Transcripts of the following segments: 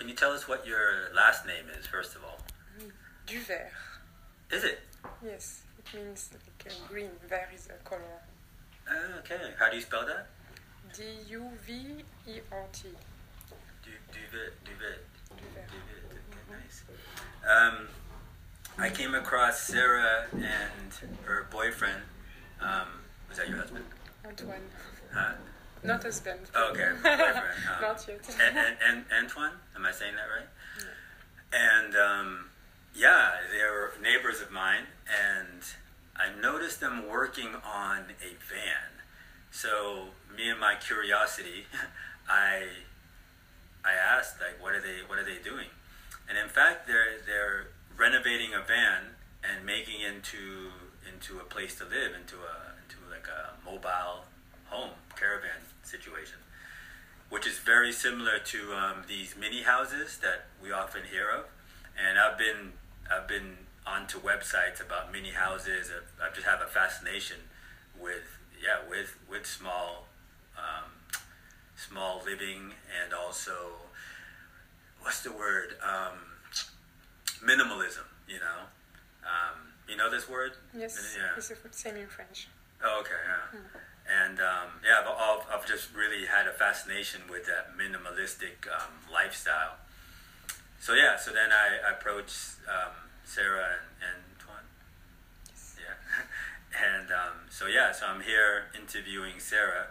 Can you tell us what your last name is, first of all? Duvert. Is it? Yes, it means like a green. Vert is a color. Ah, Okay, how do you spell that? D U V E R T. Du, duvet, Duvert. duvet. Okay, nice. Um, I came across Sarah and her boyfriend. Um, was that your husband? Antoine. Huh? Not husband. Okay, boyfriend. Um, Not yet. and, and, and Antoine, am I saying that right? And um, yeah, they're neighbors of mine, and I noticed them working on a van. So me and my curiosity, I I asked like, what are they what are they doing? And in fact, they're they're renovating a van and making it into into a place to live, into a into like a mobile home caravan situation which is very similar to um, these mini houses that we often hear of. And I've been I've been onto websites about mini houses. I I just have a fascination with yeah with with small um, small living and also what's the word um, minimalism. You know, um, you know this word. Yes, Yeah. it's the same in French. Oh, okay, yeah. And um, yeah, I've, I've, just really had a fascination with that minimalistic um, lifestyle. So yeah, so then I, I approached um, Sarah and, and Antoine. Yeah. and um, so yeah, so I'm here interviewing Sarah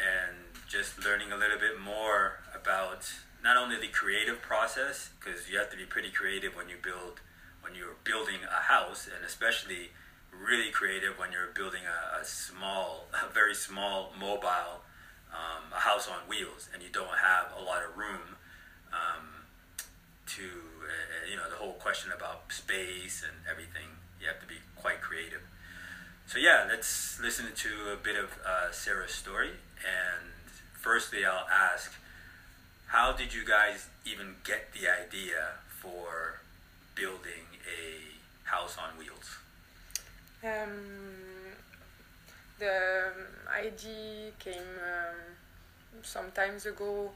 and just learning a little bit more about not only the creative process, because you have to be pretty creative when you build, when you're building a house, and especially really creative when you're building a, a small, a very small mobile, um, a house on wheels, and you don't have a lot of room um, to, uh, you know, the whole question about space and everything. You have to be quite creative. So yeah, let's listen to a bit of uh, Sarah's story. And firstly, I'll ask, how did you guys even get the idea for building a house on wheels? Um, the idea came um, some times ago,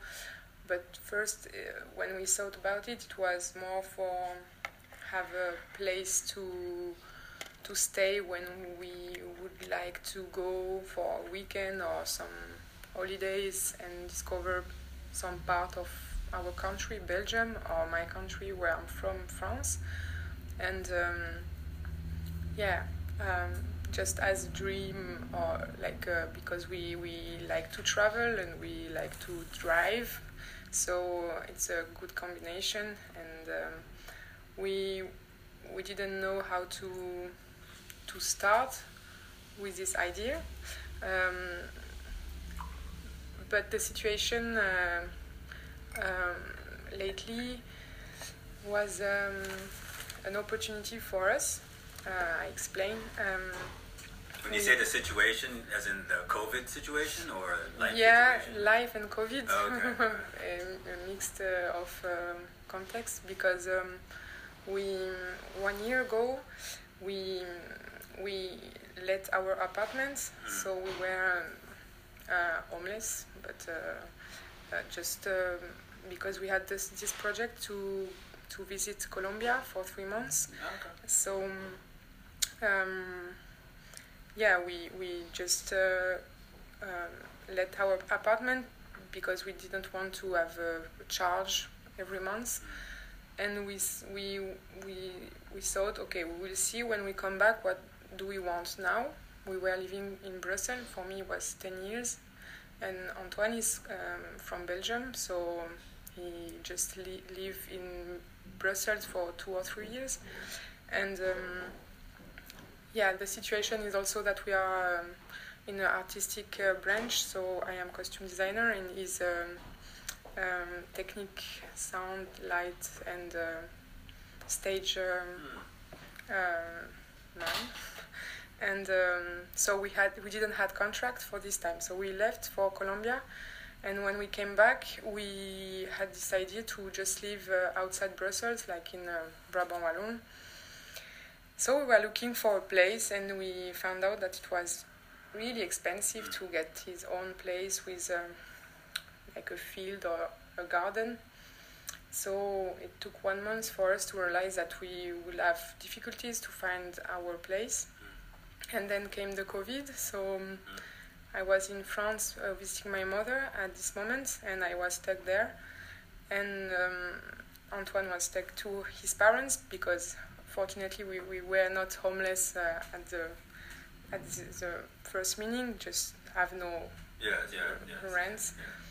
but first, uh, when we thought about it, it was more for have a place to to stay when we would like to go for a weekend or some holidays and discover some part of our country, Belgium, or my country where I'm from, France, and. Um, yeah um, just as a dream or like uh, because we we like to travel and we like to drive. So it's a good combination and um, we we didn't know how to to start with this idea. Um, but the situation uh, um, lately was um, an opportunity for us uh, I explain. Um, When you say the situation, as in the COVID situation, or life yeah, situation? life and COVID, Oh, okay. a, a mixed uh, of um, context because um, we one year ago we we let our apartments, so we were uh, homeless, but uh, uh, just um, because we had this this project to to visit Colombia for three months. Okay. So, um, yeah, we we just uh, um, let our apartment because we didn't want to have a charge every month, and we we we we thought, okay, we will see when we come back what do we want now. We were living in Brussels. For me, it was ten years, and Antoine is um, from Belgium, so he just li- live in Brussels for two or three years, and um, yeah, the situation is also that we are um, in an artistic uh, branch. So I am costume designer, and he's um, um, technique, sound, light, and uh, stage um, uh, man. And um, so we had we didn't had contract for this time. So we left for Colombia, and when we came back, we had this idea to just live uh, outside Brussels, like in uh, Brabant Wallon. So we were looking for a place, and we found out that it was really expensive to get his own place with um, like a field or a garden. So it took one month for us to realize that we will have difficulties to find our place. And then came the COVID. So um, I was in France uh, visiting my mother at this moment, and I was stuck there. And um, Antoine was stuck to his parents because fortunately we, we were not homeless uh, at the at the, the, first meeting, just have no yeah, yeah, rents. Yeah